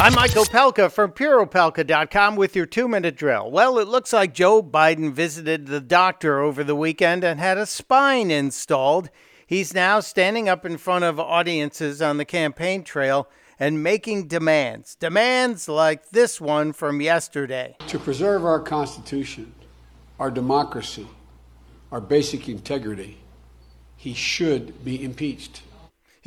I'm Michael Pelka from PuroPelka.com with your two minute drill. Well, it looks like Joe Biden visited the doctor over the weekend and had a spine installed. He's now standing up in front of audiences on the campaign trail and making demands. Demands like this one from yesterday. To preserve our Constitution, our democracy, our basic integrity, he should be impeached.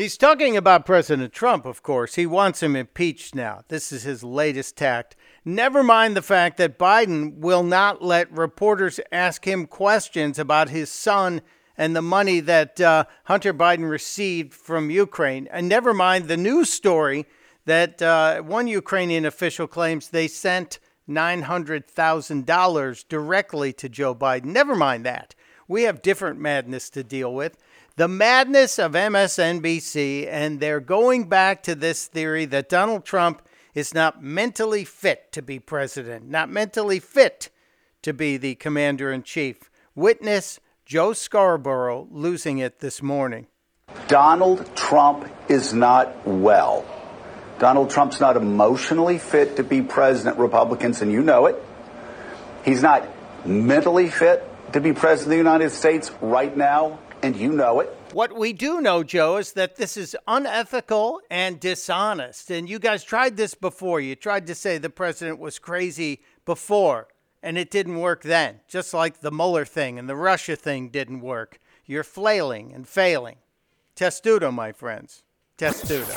He's talking about President Trump, of course. He wants him impeached now. This is his latest tact. Never mind the fact that Biden will not let reporters ask him questions about his son and the money that uh, Hunter Biden received from Ukraine. And never mind the news story that uh, one Ukrainian official claims they sent $900,000 directly to Joe Biden. Never mind that. We have different madness to deal with the madness of MSNBC, and they're going back to this theory that Donald Trump is not mentally fit to be president, not mentally fit to be the commander in chief. Witness Joe Scarborough losing it this morning. Donald Trump is not well. Donald Trump's not emotionally fit to be president, Republicans, and you know it. He's not mentally fit to be president of the United States right now, and you know it. What we do know, Joe, is that this is unethical and dishonest. And you guys tried this before. You tried to say the president was crazy before, and it didn't work then, just like the Mueller thing and the Russia thing didn't work. You're flailing and failing. Testudo, my friends. Testudo.